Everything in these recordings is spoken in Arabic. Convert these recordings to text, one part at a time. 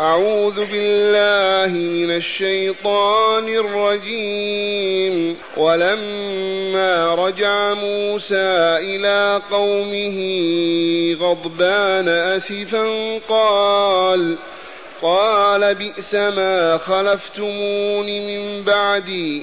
أعوذ بالله من الشيطان الرجيم. ولما رجع موسى إلى قومه غضبان أسفا قال قال بئس ما خلفتمون من بعدي.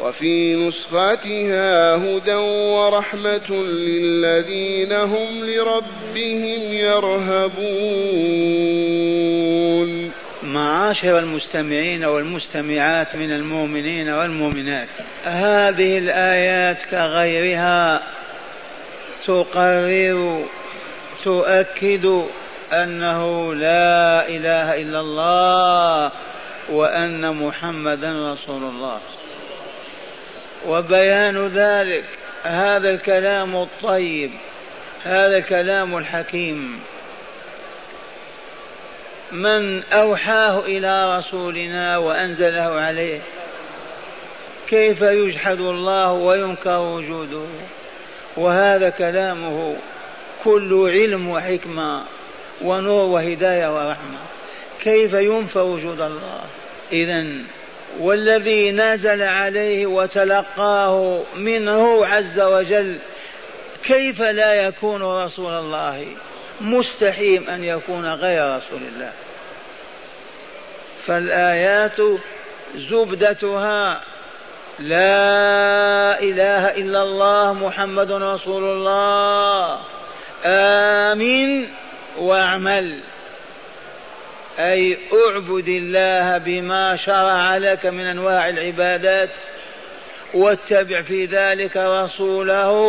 وفي نسختها هدى ورحمة للذين هم لربهم يرهبون. معاشر المستمعين والمستمعات من المؤمنين والمؤمنات هذه الآيات كغيرها تقرر تؤكد أنه لا إله إلا الله وأن محمدا رسول الله. وبيان ذلك هذا الكلام الطيب هذا الكلام الحكيم. من أوحاه إلى رسولنا وأنزله عليه كيف يجحد الله وينكر وجوده؟ وهذا كلامه كل علم وحكمة ونور وهداية ورحمة. كيف ينفى وجود الله؟ اذا والذي نزل عليه وتلقاه منه عز وجل كيف لا يكون رسول الله مستحيل أن يكون غير رسول الله؟ فالآيات زبدتها لا إله إلا الله محمد رسول الله آمن واعمل. أي أعبد الله بما شرع لك من أنواع العبادات واتبع في ذلك رسوله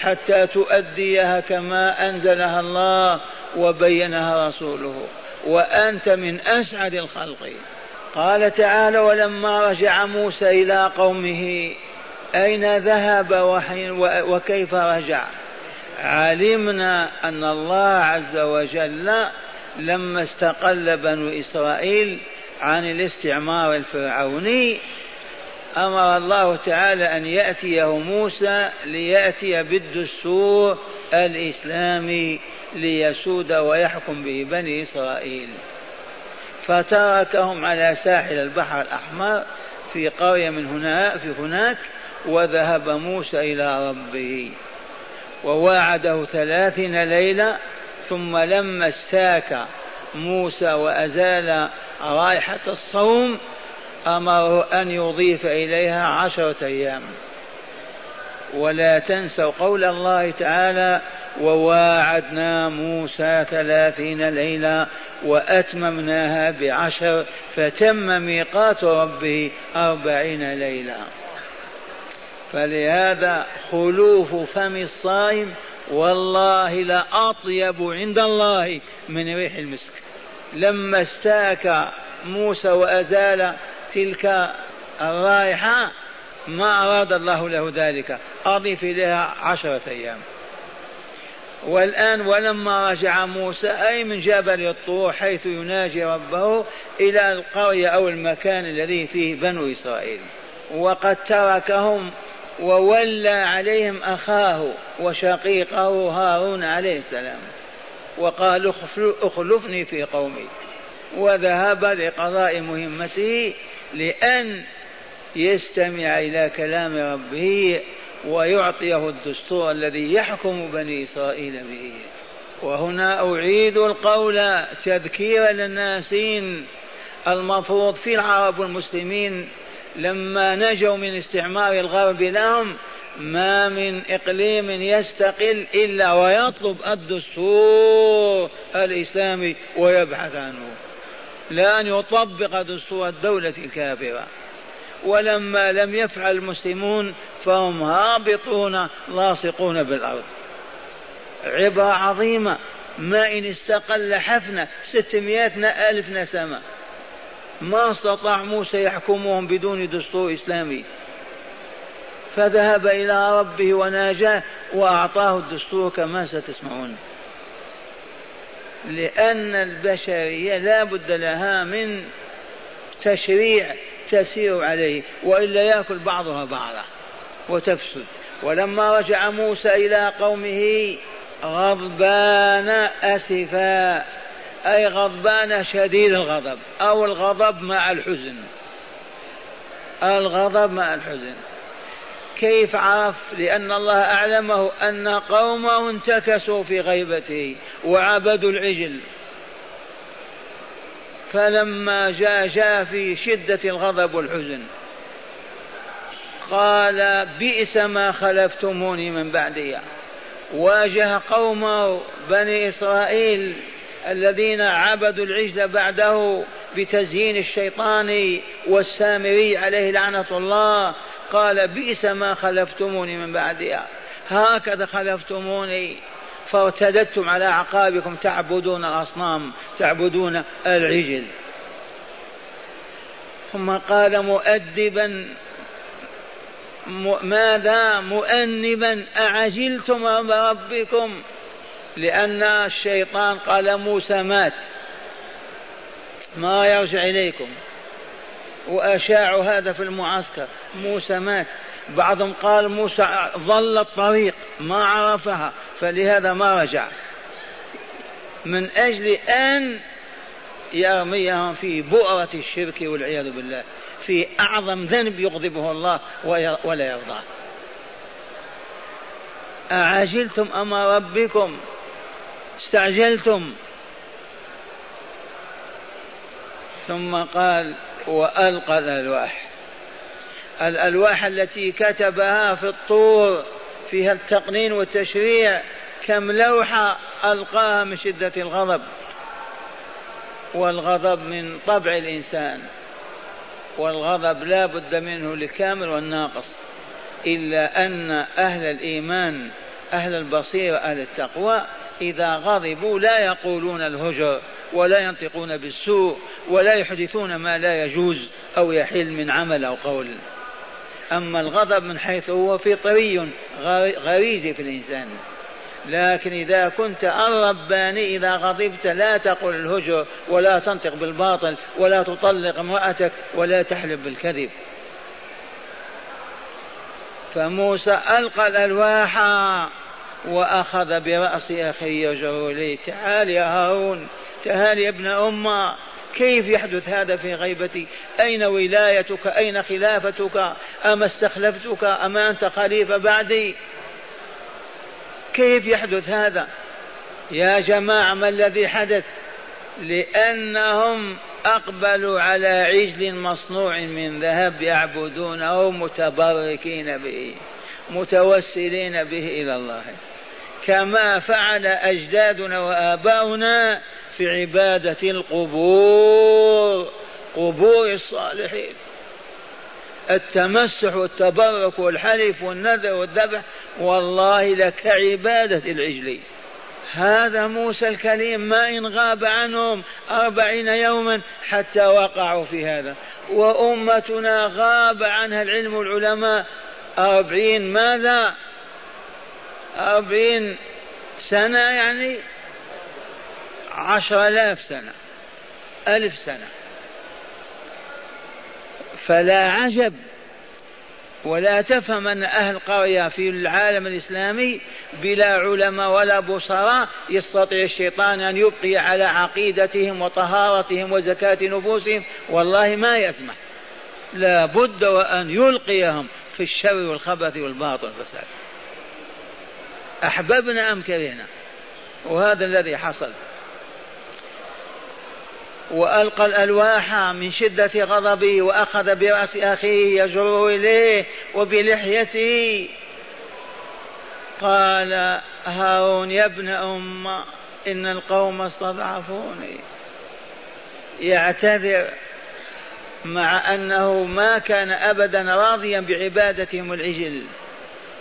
حتى تؤديها كما أنزلها الله وبينها رسوله. وأنت من أسعد الخلق. قال تعالى ولما رجع موسى إلى قومه أين ذهب وكيف رجع؟ علمنا أن الله عز وجل لما استقل بنو إسرائيل عن الاستعمار الفرعوني أمر الله تعالى أن يأتيه موسى ليأتي بالدستور الإسلامي ليسود ويحكم به بني إسرائيل. فتركهم على ساحل البحر الأحمر في قرية من هنا في هناك وذهب موسى إلى ربه وواعده ثلاثين ليلة ثم لما استاك موسى وأزال رائحة الصوم أمره أن يضيف إليها عشرة أيام. ولا تنسوا قول الله تعالى وواعدنا موسى ثلاثين ليلة وأتممناها بعشر فتم ميقات ربه أربعين ليلة فلهذا خلوف فم الصائم والله لأطيب عند الله من ريح المسك. لما استاك موسى وأزال تلك الرائحة ما أراد الله له ذلك. أضيف إليها عشرة أيام. والآن ولما رجع موسى أي من جبل الطور حيث يناجي ربه إلى القرية أو المكان الذي فيه بنو إسرائيل. وقد تركهم وولى عليهم أخاه وشقيقه هارون عليه السلام وقال اخلفني في قومي وذهب لقضاء مهمته لأن يستمع إلى كلام ربه ويعطيه الدستور الذي يحكم بني إسرائيل به. وهنا أعيد القول تذكيرا للناسين المفروض في العرب والمسلمين لما نجوا من استعمار الغرب لهم ما من إقليم يستقل إلا ويطلب الدستور الإسلامي ويبحث عنه. لا أن يطبق دستور الدولة الكافرة. ولما لم يفعل المسلمون فهم هابطون لاصقون بالأرض عبرة عظيمة. ما إن استقل حفنة ستمائة ألف نسمة. ما استطاع موسى يحكمهم بدون دستور إسلامي. فذهب إلى ربه وناجاه وأعطاه الدستور كما ستسمعون. لأن البشرية لا بد لها من تشريع تسير عليه وإلا يأكل بعضها بعضا وتفسد. ولما رجع موسى إلى قومه غضبان أسفا. أي غضبان شديد الغضب أو الغضب مع الحزن. الغضب مع الحزن. كيف عرف لأن الله أعلمه أن قومه انتكسوا في غيبته وعبدوا العجل. فلما جاء جاء في شدة الغضب والحزن قال بئس ما خلفتموني من بعدي. واجه قومه بني إسرائيل الذين عبدوا العجل بعده بتزيين الشيطان والسامري عليه لعنة الله. قال بئس ما خلفتموني من بعدها هكذا خلفتموني. فارتددتم على أعقابكم. تعبدون الأصنام. تعبدون العجل. ثم قال مؤدبا. ماذا؟ مؤنبا. أعجلتم ربكم. لأن الشيطان قال موسى مات. ما يرجع إليكم. وأشاعوا هذا في المعسكر. موسى مات. بعضهم قال موسى ضل الطريق ما عرفها. فلهذا ما رجع. من أجل أن يرميهم في بؤرة الشرك والعياذ بالله. في أعظم ذنب يغضبه الله ولا يرضاه أعجلتم أمر ربكم؟ استعجلتم. ثم قال وألقى الألواح. الألواح التي كتبها في الطور فيها التقنين والتشريع كم لوحة ألقاها من شدة الغضب. والغضب من طبع الإنسان. والغضب لا بد منه للكامل والناقص. إلا أن أهل الإيمان أهل البصيرة أهل التقوى إذا غضبوا لا يقولون الهجر ولا ينطقون بالسوء ولا يحدثون ما لا يجوز أو يحل من عمل أو قول. أما الغضب من حيث هو فطري غريزي في الإنسان. لكن إذا كنت الرباني إذا غضبت لا تقل الهجر ولا تنطق بالباطل ولا تطلق امرأتك ولا تحلف بالكذب. فموسى ألقى الألواح وأخذ برأس أخيه يجره إليه تعال يا هارون تعال يا ابن أمة. كيف يحدث هذا في غيبتي؟ أين ولايتك؟ أين خلافتك؟ أما استخلفتك؟ أما أنت خليفة بعدي؟ كيف يحدث هذا؟ يا جماعة ما الذي حدث؟ لأنهم أقبلوا على عجل مصنوع من ذهب يعبدونه متبركين به متوسلين به إلى الله. كما فعل أجدادنا وآباؤنا في عبادة القبور قبور الصالحين. التمسح والتبرك والحلف والنذر والذبح والله لكعبادة العجل. هذا موسى الكليم ما إن غاب عنهم أربعين يوما حتى وقعوا في هذا. وأمتنا غاب عنها العلم والعلماء. أربعين ماذا؟ أربعين سنة يعني عشر آلاف سنة ألف سنة. فلا عجب ولا تفهم أن أهل قرية في العالم الإسلامي بلا علماء ولا بصراء يستطيع الشيطان أن يبقي على عقيدتهم وطهارتهم وزكاة نفوسهم. والله ما يسمح. لا بد وأن يلقيهم في الشر والخبث والباطل والفساد. أحببنا أم كرهنا؟ وهذا الذي حصل. وألقى الألواح من شدة غضبه وأخذ برأس أخيه يجره إليه وبلحيته قال هارون يا ابن أم إن القوم استضعفوني. يعتذر مع أنه ما كان أبدا راضيا بعبادتهم العجل.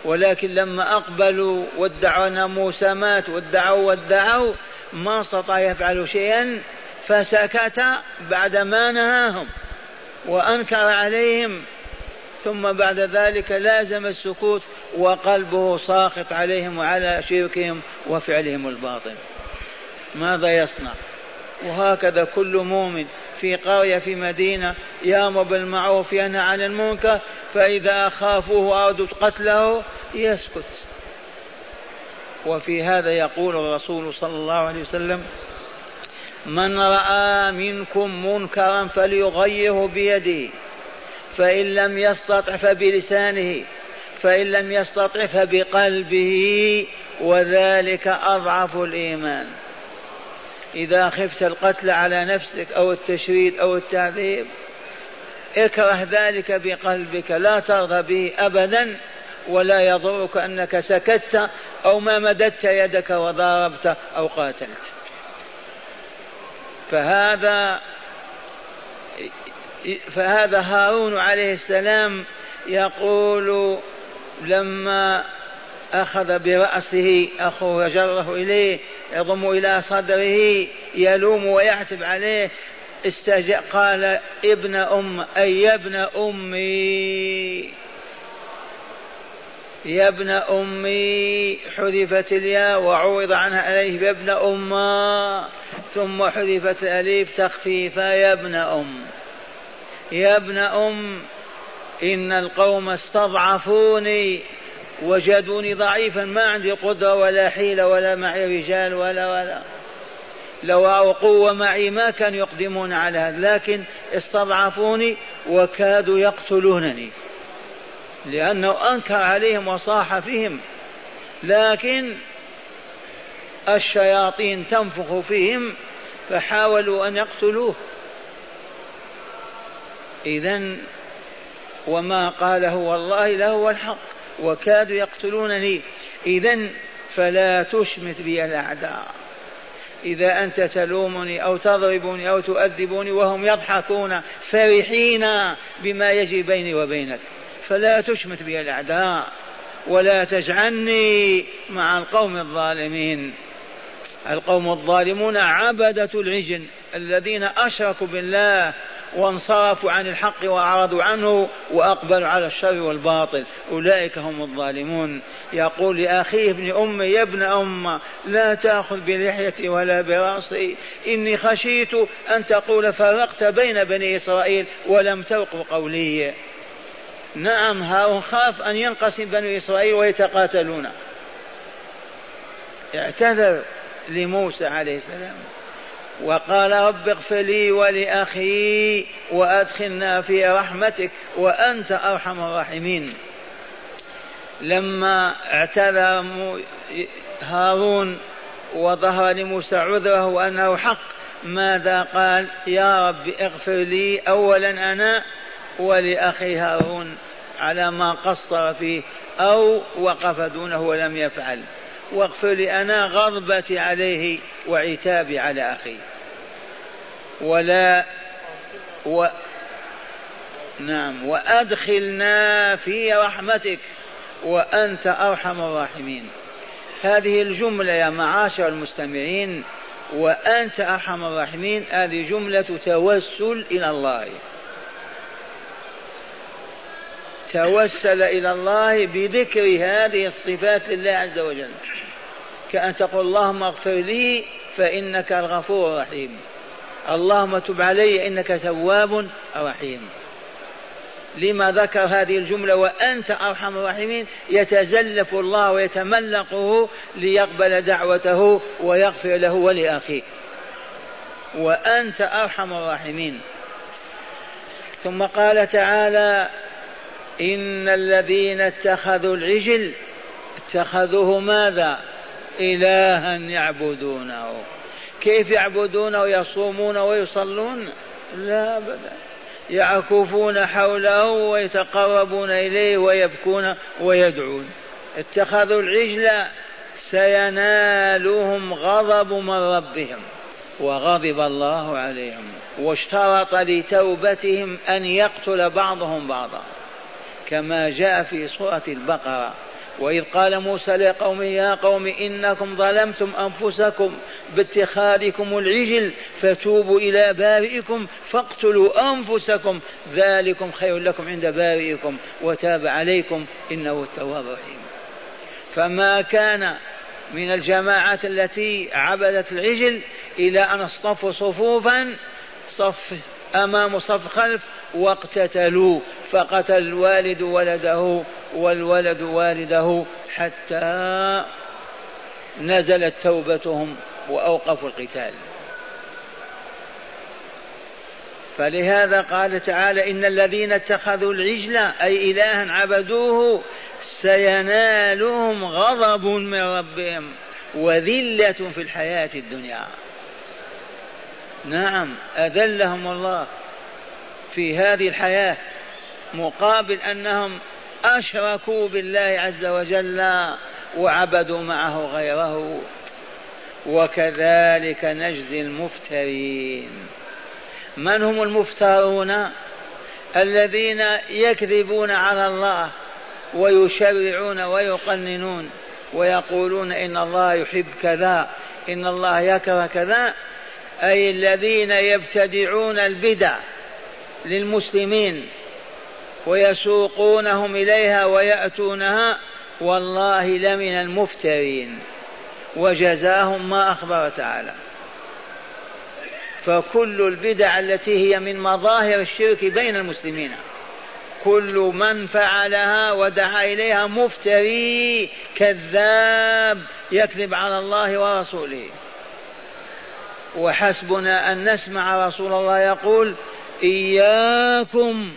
ولكن لما أقبلوا وادعوا أن موسى مات وادعوا وادعوا ما استطاع يفعل شيئا فسكت بعدما نهاهم وأنكر عليهم. ثم بعد ذلك لازم السكوت وقلبه ساخط عليهم وعلى شركهم وفعلهم الباطل. ماذا يصنع؟ وهكذا كل مؤمن في قرية في مدينة يأمر بالمعروف ينهى عن المنكر فإذا أخافوه أرادوا قتله يسكت. وفي هذا يقول الرسول صلى الله عليه وسلم من رأى منكم منكرا فليغيره بيده فإن لم يستطع فبلسانه فإن لم يستطع فبقلبه وذلك أضعف الإيمان. إذا خفت القتل على نفسك أو التشريد أو التعذيب اكره ذلك بقلبك لا ترضى به ابدا ولا يضرك أنك سكت أو ما مددت يدك وضاربت أو قاتلت. فهذا فهذا هارون عليه السلام يقول لما أخذ برأسه أخوه جره إليه يضم إلى صدره يلوم ويعتب عليه. استجاء قال ابن أم أي يا ابن أمي. يا ابن أمي حذفت الياء وعوض عنها عليه بابن أمّا ثم حذفت الأليف تخفيفا يا ابن أم. يا ابن أم إن القوم استضعفوني. وجدوني ضعيفا ما عندي قدرة ولا حيلة ولا معي رجال ولا ولا. لو قوة معي ما كانوا يقدمون على هذا لكن استضعفوني وكادوا يقتلونني لأنه أنكر عليهم وصاح فيهم. لكن الشياطين تنفخ فيهم فحاولوا أن يقتلوه. إذا وما قاله والله لهو الحق. وكادوا يقتلونني. إذا فلا تشمت بي الأعداء. إذا أنت تلومني أو تضربني أو تؤدبني وهم يضحكون فرحين بما يجري بيني وبينك فلا تشمت بي الأعداء. ولا تجعلني مع القوم الظالمين. القوم الظالمون عبدة العجل الذين أشركوا بالله وانصرفوا عن الحق وأعرضوا عنه وأقبلوا على الشر والباطل. أولئك هم الظالمون. يقول لأخيه ابن أم يا ابن أم لا تأخذ بلحيتي ولا برأسي. إني خشيت أن تقول فرقت بين بني إسرائيل ولم ترق قولي. نعم هارون خاف أن ينقسم بني إسرائيل ويتقاتلون. اعتذر لموسى عليه السلام. وقال رب اغفر لي ولأخي وأدخلنا في رحمتك وأنت أرحم الراحمين. لما اعتذر هارون وظهر لموسى عذره وأنه حق ماذا قال؟ يا رب اغفر لي أولا أنا ولأخي هارون على ما قصر فيه أو وقف دونه ولم يفعل. واغفر لي أنا غضبتي عليه وعتابي على أخي. ولا و نعم وأدخلنا في رحمتك وأنت أرحم الراحمين. هذه الجملة يا معاشر المستمعين وأنت أرحم الراحمين هذه جملة توسل إلى الله. توسل إلى الله بذكر هذه الصفات لله عز وجل. كأن تقول اللهم اغفر لي فإنك الغفور الرحيم. اللهم تب علي إنك تواب رحيم. لما ذكر هذه الجملة وأنت أرحم الراحمين يتزلف الله ويتملقه ليقبل دعوته ويغفر له ولأخيه. وأنت أرحم الراحمين. ثم قال تعالى إن الذين اتخذوا العجل اتخذوه ماذا؟ إلها يعبدونه. كيف يعبدونه ويصومون ويصلون؟ لا أبدا. يعكفون حوله ويتقربون إليه ويبكون ويدعون. اتخذوا العجل سينالهم غضب من ربهم وغضب الله عليهم. واشترط لتوبتهم أن يقتل بعضهم بعضا. كما جاء في سورة البقرة. وإذ قال موسى لقومه يا قوم إنكم ظلمتم أنفسكم باتخاذكم العجل فتوبوا إلى بارئكم فاقتلوا أنفسكم ذلكم خير لكم عند بارئكم وتاب عليكم إنه التواب الرحيم. فما كان من الجماعات التي عبدت العجل إلى أن اصطفوا صفوفا صف أمام صف خلف واقتتلوا فقتل الوالد ولده والولد والده حتى نزلت توبتهم وأوقفوا القتال. فلهذا قال تعالى إن الذين اتخذوا العجل أي إلها عبدوه سينالهم غضب من ربهم وذلة في الحياة الدنيا. نعم أذلهم الله في هذه الحياة مقابل أنهم أشركوا بالله عز وجل وعبدوا معه غيره. وكذلك نجزي المفترين. من هم المفترون؟ الذين يكذبون على الله ويشرعون ويقننون ويقولون إن الله يحب كذا إن الله يكره كذا. أي الذين يبتدعون البدع للمسلمين ويسوقونهم إليها ويأتونها والله لمن المفترين. وجزاهم ما أخبر تعالى. فكل البدع التي هي من مظاهر الشرك بين المسلمين كل من فعلها ودعا إليها مفتري كذاب يكذب على الله ورسوله. وحسبنا أن نسمع رسول الله يقول إياكم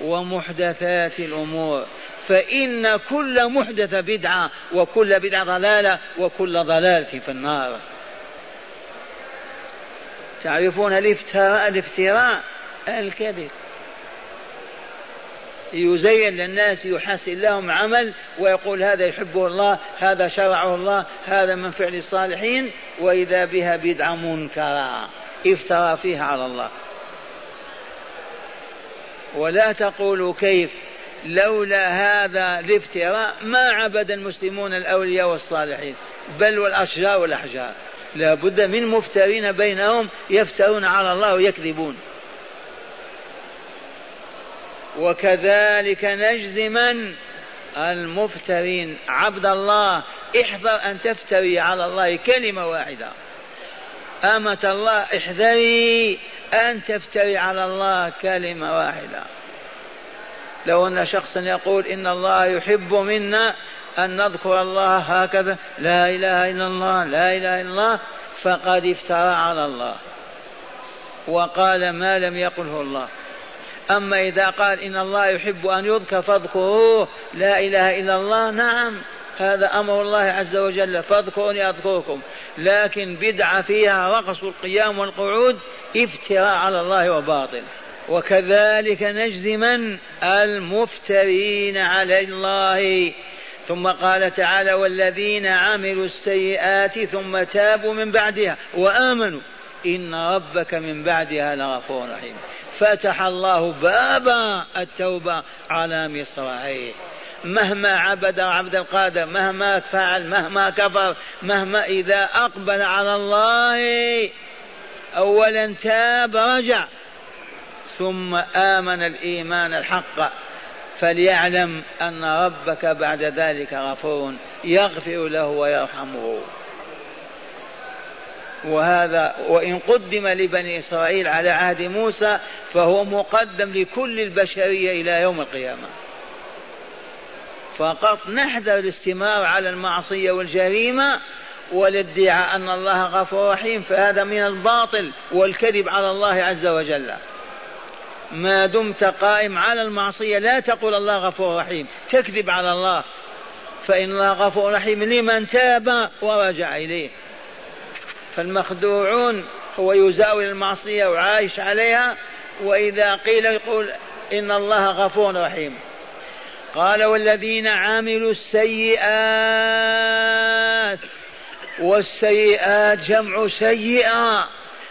ومحدثات الأمور فإن كل محدث بدعة وكل بدعة ضلالة وكل ضلالة في النار. تعرفون الافتراء الافتراء الكذب. يزين للناس يحسن لهم عمل ويقول هذا يحبه الله هذا شرعه الله هذا من فعل الصالحين وإذا بها بدعة منكرة. افترى فيها على الله. ولا تقولوا كيف لولا هذا الافتراء ما عبد المسلمون الأولياء والصالحين بل والأشجار والأحجار. لا بد من مفترين بينهم يفترون على الله ويكذبون. وكذلك نجزي من؟ المفترين. عبد الله احذر أن تفتري على الله كلمة واحدة. أمة الله احذري أن تفتري على الله كلمة واحدة. لو أن شخصا يقول إن الله يحب منا أن نذكر الله هكذا لا إله إلا الله لا إله إلا الله فقد افترى على الله. وقال ما لم يقله الله. أما إذا قال إن الله يحب أن يذكر فاذكروه لا إله إلا الله نعم هذا أمر الله عز وجل فاذكروني أذكركم. لكن بدعة فيها رقص القيام والقعود افتراء على الله وباطل. وكذلك نجزي من؟ المفترين على الله. ثم قال تعالى والذين عملوا السيئات ثم تابوا من بعدها وآمنوا. إن ربك من بعدها لغفور رحيم. فتح الله باب التوبة على مصراعيه مهما عبد عبد القادر مهما فعل مهما كفر مهما إذا أقبل على الله أولا تاب رجع ثم آمن الإيمان الحق. فليعلم أن ربك بعد ذلك غفور يغفر له ويرحمه. وهذا وإن قدم لبني إسرائيل على عهد موسى فهو مقدم لكل البشرية إلى يوم القيامة. فقط نحذر الاستمرار على المعصية والجريمة والادعاء أن الله غفور رحيم فهذا من الباطل والكذب على الله عز وجل. ما دمت قائم على المعصية لا تقول الله غفور رحيم تكذب على الله فإن الله غفور رحيم لمن تاب ورجع إليه. فالمخدوعون هو يزاول المعصية وعايش عليها وإذا قيل يقول إن الله غفور رحيم. قال والذين عملوا السيئات والسيئات جمع سيئة.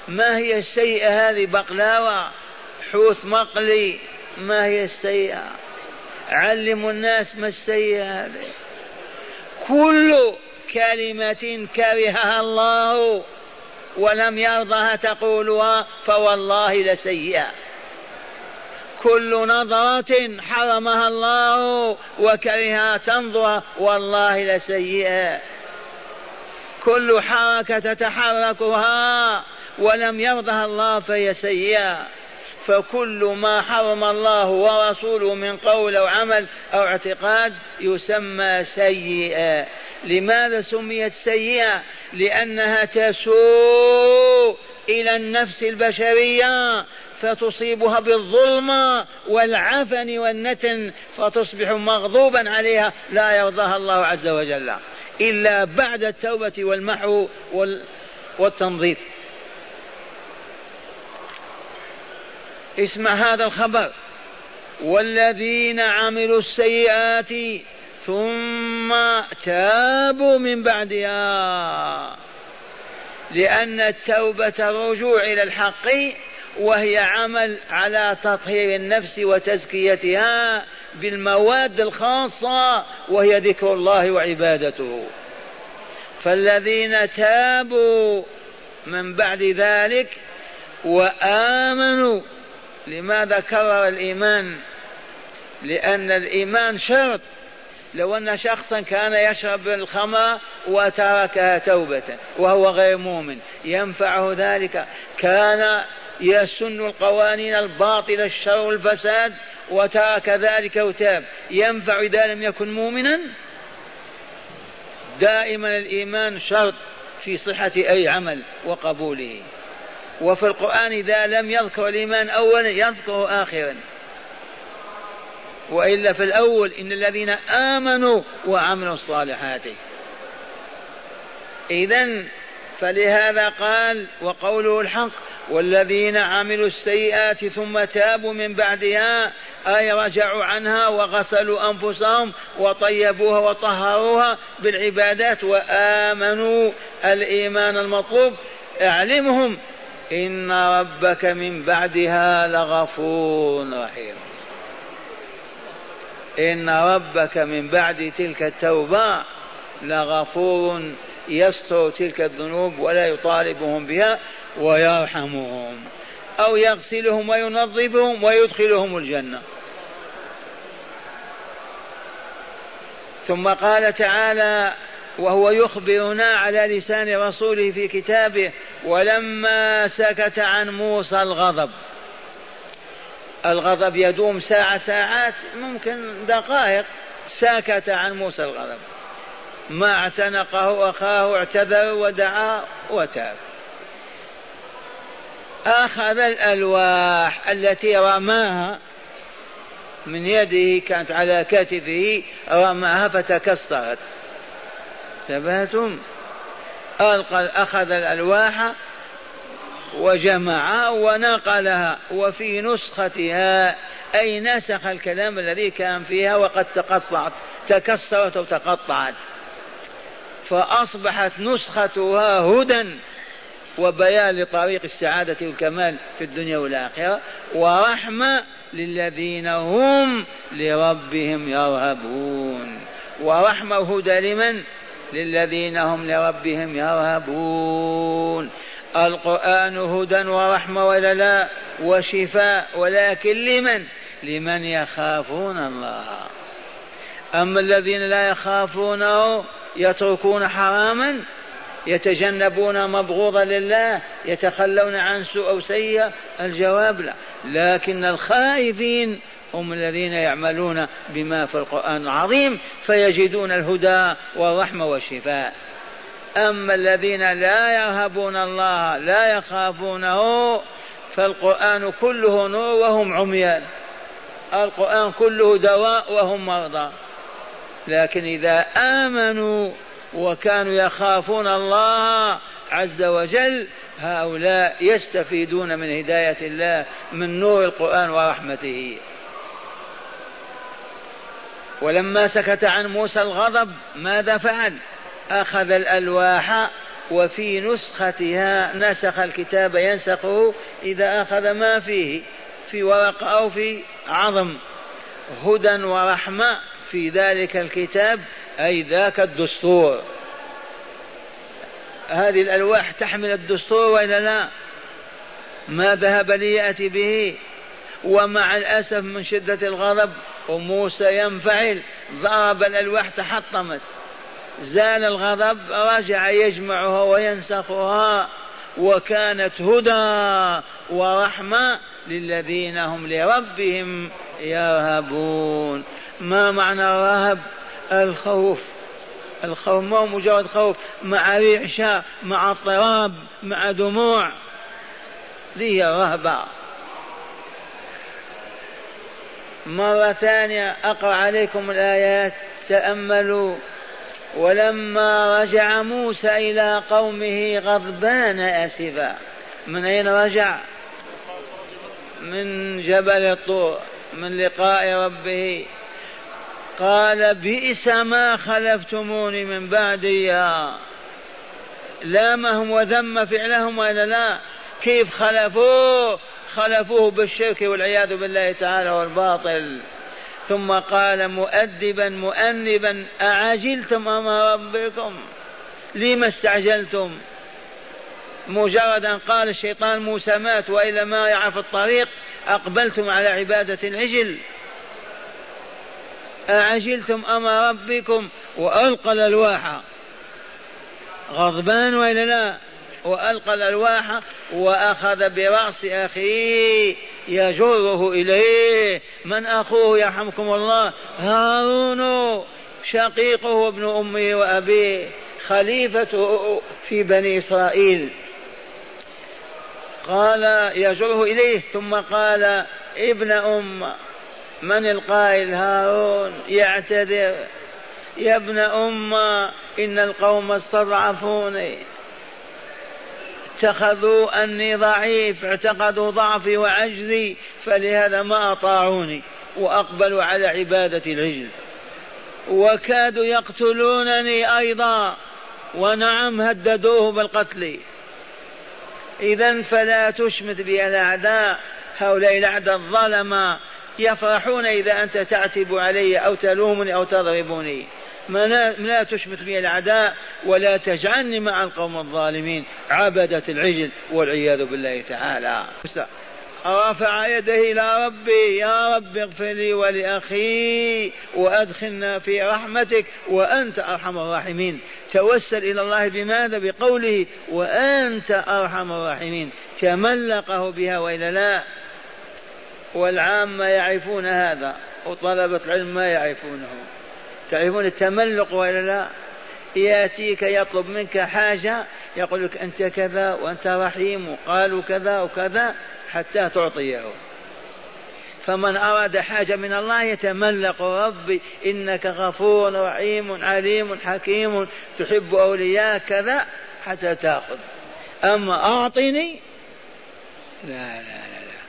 ما هي السيئة هذه؟ بقلاوة حوث مقلي. ما هي السيئة؟ علموا الناس ما السيئة هذه. كل كلمة كرهها الله ولم يرضها تقولها فوالله لسيئة. كل نظرة حرمها الله وكرهها تنظر والله لسيئة. كل حركة تتحركها ولم يرضها الله فهي سيئة. فكل ما حرم الله ورسوله من قول أو عمل أو اعتقاد يسمى سيئا لماذا سميت سيئة؟ لأنها تسوء إلى النفس البشرية فتصيبها بالظلم والعفن والنتن فتصبح مغضوبا عليها لا يرضاها الله عز وجل إلا بعد التوبة والمحو والتنظيف. اسمع هذا الخبر. والذين عملوا السيئات ثم تابوا من بعدها. لأن التوبة رجوع إلى الحق وهي عمل على تطهير النفس وتزكيتها بالمواد الخاصة وهي ذكر الله وعبادته. فالذين تابوا من بعد ذلك وآمنوا لماذا كرر الإيمان؟ لأن الإيمان شرط. لو أن شخصا كان يشرب الخمر وتركها توبة وهو غير مؤمن ينفعه ذلك. كان يسن القوانين الباطلة الشر والفساد وترك ذلك وتاب. ينفع إذا لم يكن مؤمنا؟ دائما الإيمان شرط في صحة أي عمل وقبوله. وفي القرآن إذا لم يذكر الإيمان أولا يذكر آخرا. وإلا في الأول إن الذين آمنوا وعملوا الصالحات. إذا فلهذا قال وقوله الحق والذين عملوا السيئات ثم تابوا من بعدها أي رجعوا عنها وغسلوا أنفسهم وطيبوها وطهروها بالعبادات وآمنوا الإيمان المطلوب. أعلمهم إن ربك من بعدها لغفور رحيم. إن ربك من بعد تلك التوبة لغفور يستر تلك الذنوب ولا يطالبهم بها ويرحمهم. أو يغسلهم وينظفهم ويدخلهم الجنة. ثم قال تعالى وهو يخبرنا على لسان رسوله في كتابه ولما سكت عن موسى الغضب. الغضب يدوم ساعة ساعات ممكن دقائق. سكت عن موسى الغضب. ما اعتنقه أخاه اعتذر ودعا وتاب. أخذ الألواح التي رماها من يده كانت على كتفه رماها فتكسرت. انتبهتم ألقى أخذ الألواح وجمعها ونقلها وفي نسختها أي نسخ الكلام الذي كان فيها وقد تقطعت تكسرت وتقطعت فأصبحت نسختها هدى وبيان لطريق السعادة والكمال في الدنيا والآخرة ورحمة للذين هم لربهم يرهبون. ورحمة هدى لمن؟ للذين هم لربهم يرهبون. القرآن هدى ورحمة ولا لا وشفاء ولكن لمن؟ لمن يخافون الله. أما الذين لا يخافونه يتركون حراما يتجنبون مبغوضا لله يتخلون عن سوء أو سيئة الجواب لا. لكن الخائفين هم الذين يعملون بما في القرآن العظيم فيجدون الهدى والرحمة والشفاء. أما الذين لا يرهبون الله لا يخافونه فالقرآن كله نور وهم عميان. القرآن كله دواء وهم مرضى. لكن إذا آمنوا وكانوا يخافون الله عز وجل هؤلاء يستفيدون من هداية الله من نور القرآن ورحمته. ولما سكت عن موسى الغضب ماذا فعل؟ أخذ الألواح وفي نسختها نسخ الكتاب ينسخه إذا أخذ ما فيه في ورق أو في عظم. هدى ورحمة في ذلك الكتاب أي ذاك الدستور. هذه الألواح تحمل الدستور وإلا لا؟ ما ذهب ليأتي به؟ ومع الأسف من شدة الغضب وموسى ينفعل ضرب الألواح تحطمت زال الغضب رجع يجمعها وينسخها وكانت هدى ورحمة للذين هم لربهم يرهبون. ما معنى الرهب؟ الخوف. الخوف ما هو مجرد خوف مع رعشة مع اضطراب مع دموع. ذي الرهبة. مرة ثانية أقرأ عليكم الآيات تأملوا ولما رجع موسى إلى قومه غضبان أسفا. من أين رجع؟ من جبل الطور من لقاء ربه. قال بئس ما خلفتموني من بعدي لامهم وذم فعلهم وإلا لا؟ كيف خلفوه؟ خلفوه بالشرك والعياذ بالله تعالى والباطل. ثم قال مؤدبا مؤنبا أعجلتم أمر ربكم؟ لما استعجلتم؟ مجرد أن قال الشيطان موسى مات وإلا ما يعرف الطريق أقبلتم على عبادة العجل. أعجلتم أمر ربكم وألقى الألواح. غضبان وإلا لا؟ وألقى الألواح وأخذ برأس أخيه يجره إليه. من أخوه يرحمكم الله؟ هارون شقيقه وابن أمه وأبيه خليفته في بني إسرائيل. قال يجره إليه ثم قال ابن أم من القائل؟ هارون يعتذر. يا ابن أم إن القوم استضعفوني. اتخذوا أني ضعيف اعتقدوا ضعفي وعجزي فلهذا ما أطاعوني وأقبلوا على عبادة العجل وكادوا يقتلونني أيضا ونعم هددوه بالقتل. إذا فلا تشمت بي الأعداء هؤلاء الأعداء الظلمة يفرحون إذا أنت تعتب علي أو تلومني أو تضربني. لا تشمت بي الأعداء ولا تجعلني مع القوم الظالمين. عبدة العجل والعياذ بالله تعالى. رفع يديه إلى ربي. يا رب اغفر لي ولأخي وأدخلنا في رحمتك وأنت أرحم الراحمين. توسل إلى الله بماذا؟ بقوله وأنت أرحم الراحمين. تملقه بها وإلا لا. والعامة يعرفون هذا وطلبة العلم ما يعرفونه. تعرفون التملق ولا لا؟ يأتيك يطلب منك حاجة يقول لك أنت كذا وأنت رحيم وقالوا كذا وكذا حتى تعطيه. فمن أراد حاجة من الله يتملق. ربي إنك غفور رحيم عليم حكيم تحب أولياء كذا حتى تأخذ. أما أعطني لا لا لا لا.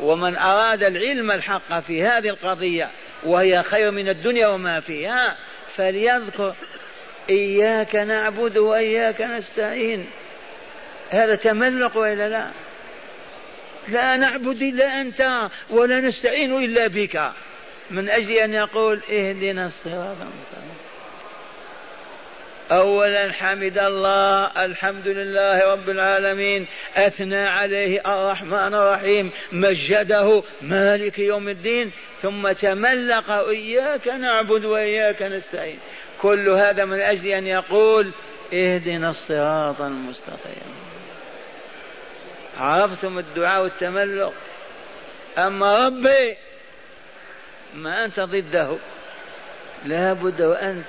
ومن أراد العلم الحق في هذه القضية وهي خير من الدنيا وما فيها فليذكر إياك نعبد وإياك نستعين. هذا تملق وإلا لا؟ لا نعبد إلا أنت ولا نستعين إلا بك. من أجل أن يقول اهدنا الصراط المستقيم. أولا حمد الله الحمد لله رب العالمين أثنى عليه الرحمن الرحيم مجده مالك يوم الدين ثم تملق إياك نعبد وإياك نستعين. كل هذا من أجل أن يقول اهدنا الصراط المستقيم. عرفتم الدعاء والتملق؟ أما ربي ما أنت ضده. لا بد وأن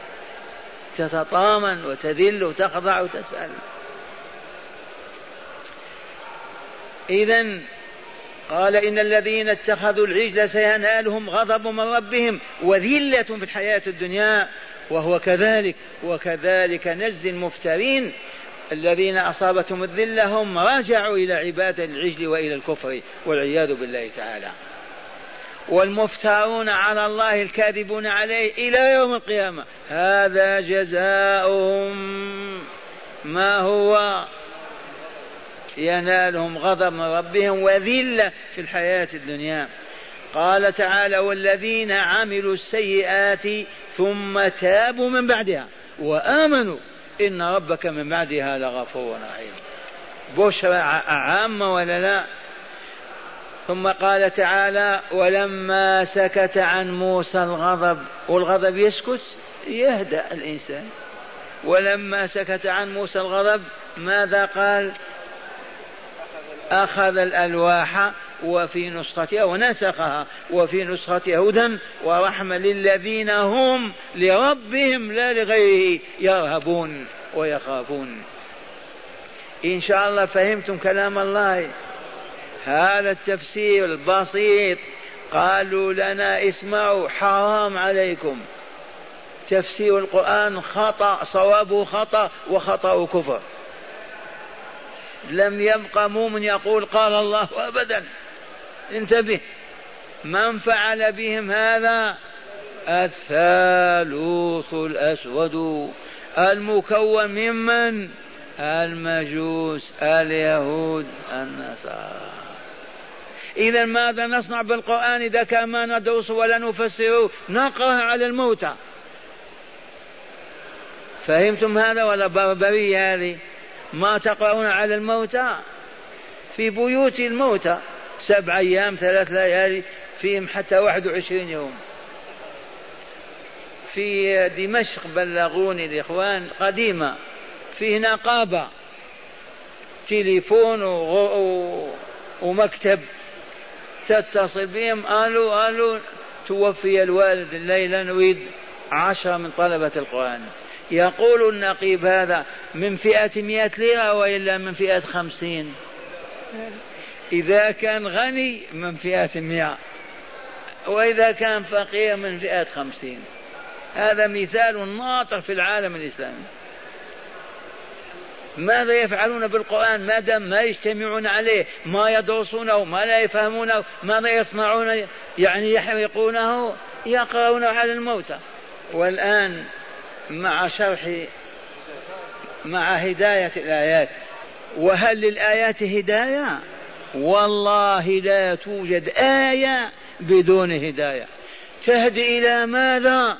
تتطامن وتذل وتخضع وتسأل. إذا قال إن الذين اتخذوا العجل سينالهم غضب من ربهم وذلة في الحياة الدنيا وهو كذلك وكذلك نجزي المفترين الذين أصابتهم الذلة هم رجعوا إلى عبادة العجل وإلى الكفر والعياذ بالله تعالى. والمفترون على الله الكاذبون عليه إلى يوم القيامة. هذا جزاؤهم ما هو؟ ينالهم غضب من ربهم وذلة في الحياة الدنيا. قال تعالى والذين عملوا السيئات ثم تابوا من بعدها وآمنوا إن ربك من بعدها لغفور رحيم. بشرى عامة ولا لا؟ ثم قال تعالى ولما سكت عن موسى الغضب والغضب يسكت؟ يهدأ الإنسان. ولما سكت عن موسى الغضب ماذا قال؟ أخذ الألواح وفي نسختها ونسخها وفي نسختها هدى ورحمة للذين هم لربهم لا لغيره يرهبون ويخافون. إن شاء الله فهمتم كلام الله. هذا التفسير البسيط. قالوا لنا اسمعوا حرام عليكم. تفسير القرآن خطأ صوابه خطأ وخطأ كفر. لم يبقى مؤمن يقول قال الله أبدا. انتبه. من فعل بهم هذا؟ الثالوث الأسود. المكون ممن؟ المجوس اليهود النصارى. إذا ماذا نصنع بالقرآن إذا كان ما ندرسه ولا نفسره نقرأ على الموتى. فهمتم هذا ولا بربرية هذه؟ ما تقرؤون على الموتى؟ في بيوت الموتى. سبع أيام ثلاث ليالي فيهم حتى واحد وعشرين يوم. في دمشق بلغوني الإخوان قديمة. فيه نقابة تليفون ومكتب. تتصل بهم قالوا قالوا توفي الوالد الليلة نريد عشرة من طلبة القرآن. يقول النقيب هذا من فئة مئة ليرة وإلا من فئة خمسين؟ إذا كان غني من فئة مئة وإذا كان فقير من فئة خمسين. هذا مثال ناطق في العالم الإسلامي. ماذا يفعلون بالقرآن؟ ما دام ما يجتمعون عليه ما يدرسونه ما لا يفهمونه ماذا يصنعون؟ يعني يحرقونه يقرؤونه على الموتى. والآن مع شرح مع هداية الآيات. وهل للآيات هداية؟ والله لا توجد آية بدون هداية. تهدي إلى ماذا؟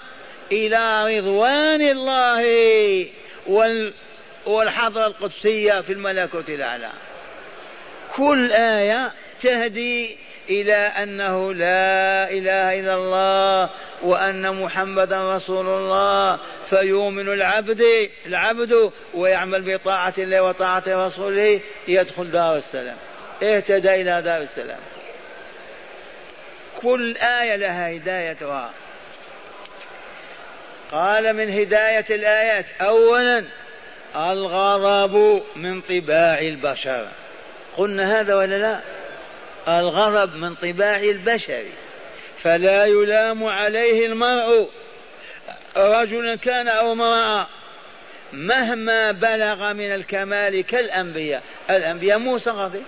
إلى رضوان الله وال والحضرة القدسية في الملكوت الأعلى. كل آية تهدي إلى أنه لا إله إلا الله وأن محمدا رسول الله فيؤمن العبد العبد ويعمل بطاعة الله وطاعة رسوله يدخل دار السلام. اهتدى إلى دار السلام. كل آية لها هدايتها. قال من هداية الآيات أولا الغضب من طباع البشر. قلنا هذا ولا لا؟ الغضب من طباع البشر فلا يلام عليه المرء رجلا كان أو امرأة مهما بلغ من الكمال كالأنبياء. الأنبياء موسى غضب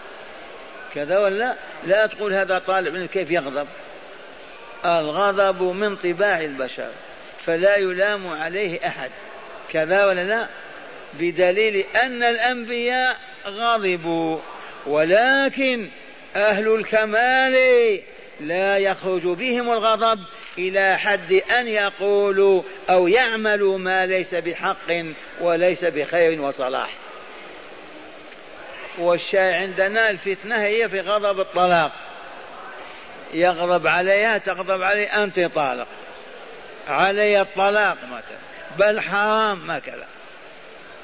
كذا ولا؟ لا تقول هذا طالب من كيف يغضب. الغضب من طباع البشر فلا يلام عليه أحد. كذا ولا لا؟ بدليل أن الأنبياء غضبوا ولكن أهل الكمال لا يخرج بهم الغضب إلى حد أن يقولوا أو يعملوا ما ليس بحق وليس بخير وصلاح. والشاي عندنا الفتنة هي في غضب الطلاق. يغضب عليها تغضب عليه أنت طالق. علي الطلاق مثلا بل حرام كذا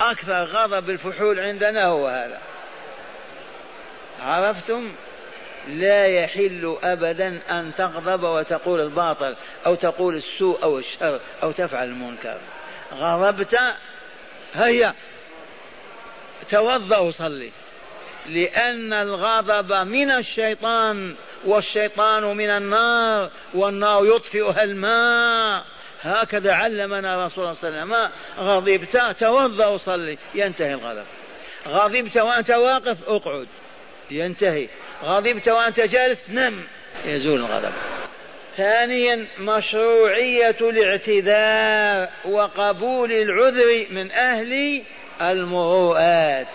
أكثر غضب الفحول عندنا هو هذا. عرفتم؟ لا يحل أبدا أن تغضب وتقول الباطل أو تقول السوء أو الشر أو تفعل المنكر. غضبت هيا. توضأ وصلي. لأن الغضب من الشيطان والشيطان من النار والنار يطفئها الماء. هكذا علمنا رسول الله صلى الله عليه وسلم. غضبت توضأ وصلي. ينتهي الغضب. غضبت وأنت واقف اقعد. ينتهي. غضبت وأنت جالس؟ نم يزول الغضب. ثانيا مشروعية الاعتذار وقبول العذر من أهل المروءات.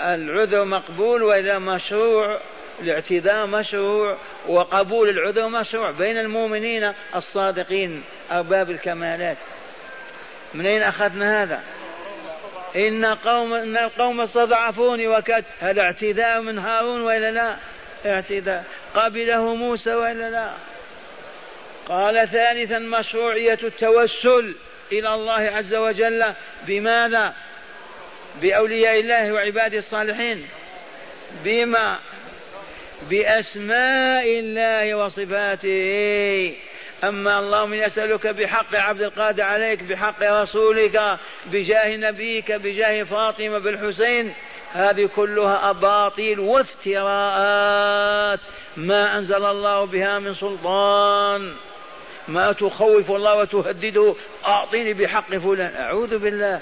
العذر مقبول وإذا مشروع الاعتذار مشروع وقبول العذر مشروع بين المؤمنين الصادقين أرباب الكمالات. من أين أخذنا هذا؟ إن قوم إن القوم استضعفوني وكد هذا اعتذار من هارون وإلا لا؟ اعتذار قبله موسى وإلا لا؟ قال ثالثا مشروعية التوسل إلى الله عز وجل بماذا؟ بأولياء الله وعباده الصالحين. بما؟ بأسماء الله وصفاته. أما اللهم يسألك بحق عبد القادر عليك بحق رسولك بجاه نبيك بجاه فاطمة بالحسين هذه كلها أباطيل وافتراءات. ما أنزل الله بها من سلطان. ما تخوف الله وتهدده أعطيني بحق فلان. أعوذ بالله.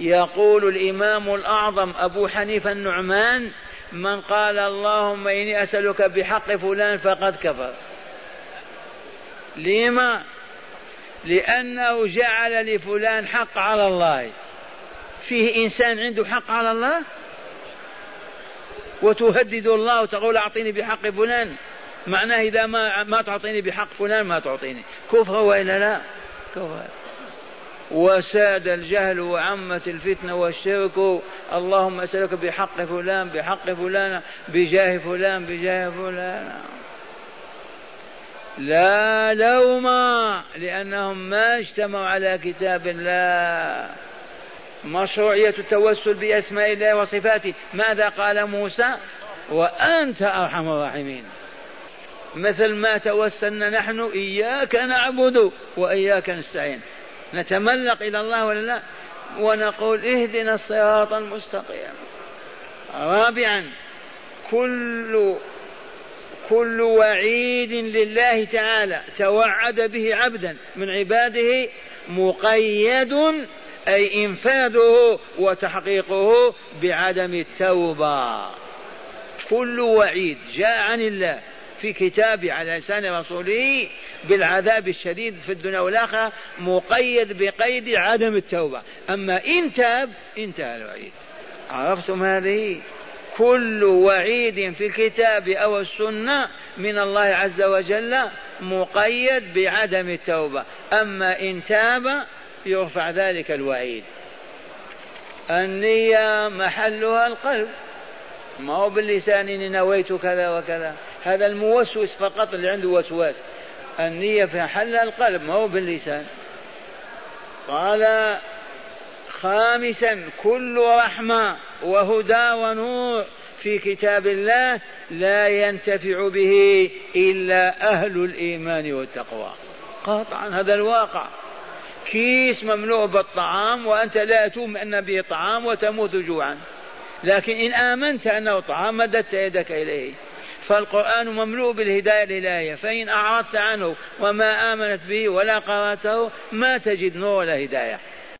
يقول الإمام الأعظم أبو حنيفة النعمان من قال اللهم إني أسألك بحق فلان فقد كفر. لما؟ لأنه جعل لفلان حق على الله. فيه إنسان عنده حق على الله؟ وتهدد الله وتقول أعطيني بحق فلان. معناه إذا ما ما تعطيني بحق فلان ما تعطيني. كفر وإلا لا؟ كفر. وساد الجهل وعمت الفتنة والشرك. اللهم أسألك بحق فلان بحق فلان بجاه فلان بجاه فلان. لا لوم لأنهم ما اجتمعوا على كتاب الله. مشروعية التوسل بأسماء الله وصفاته. ماذا قال موسى؟ وأنت أرحم الراحمين. مثل ما توسلنا نحن إياك نعبد وإياك نستعين. نتملق إلى الله ولا لا؟ ونقول اهدنا الصراط المستقيم. رابعا كل كل وعيد لله تعالى توعد به عبدا من عباده مقيد أي إنفاذه وتحقيقه بعدم التوبة. كل وعيد جاء عن الله في كتابه على لسان رسوله بالعذاب الشديد في الدنيا والآخرة مقيد بقيد عدم التوبة. أما إن تاب انتهى الوعيد. عرفتم هذه؟ كل وعيد في الكتاب أو السنة من الله عز وجل مقيد بعدم التوبة. أما إن تاب يرفع ذلك الوعيد. النية محلها القلب. ما هو باللسان إني نويت كذا وكذا. هذا الموسوس فقط اللي عنده وسواس. النية في حل القلب ما هو باللسان. قال خامسا كل رحمة وهدى ونور في كتاب الله لا ينتفع به إلا أهل الإيمان والتقوى. قطعا هذا الواقع. كيس مملوء بالطعام وأنت لا تؤمن أن به طعام وتموت جوعا. لكن إن آمنت أنه طعام مددت يدك إليه. فالقرآن مملوء بالهداية الإلهية. فإن أعرضت عنه وما آمنت به ولا قرأته ما تجد نور ولا هداية.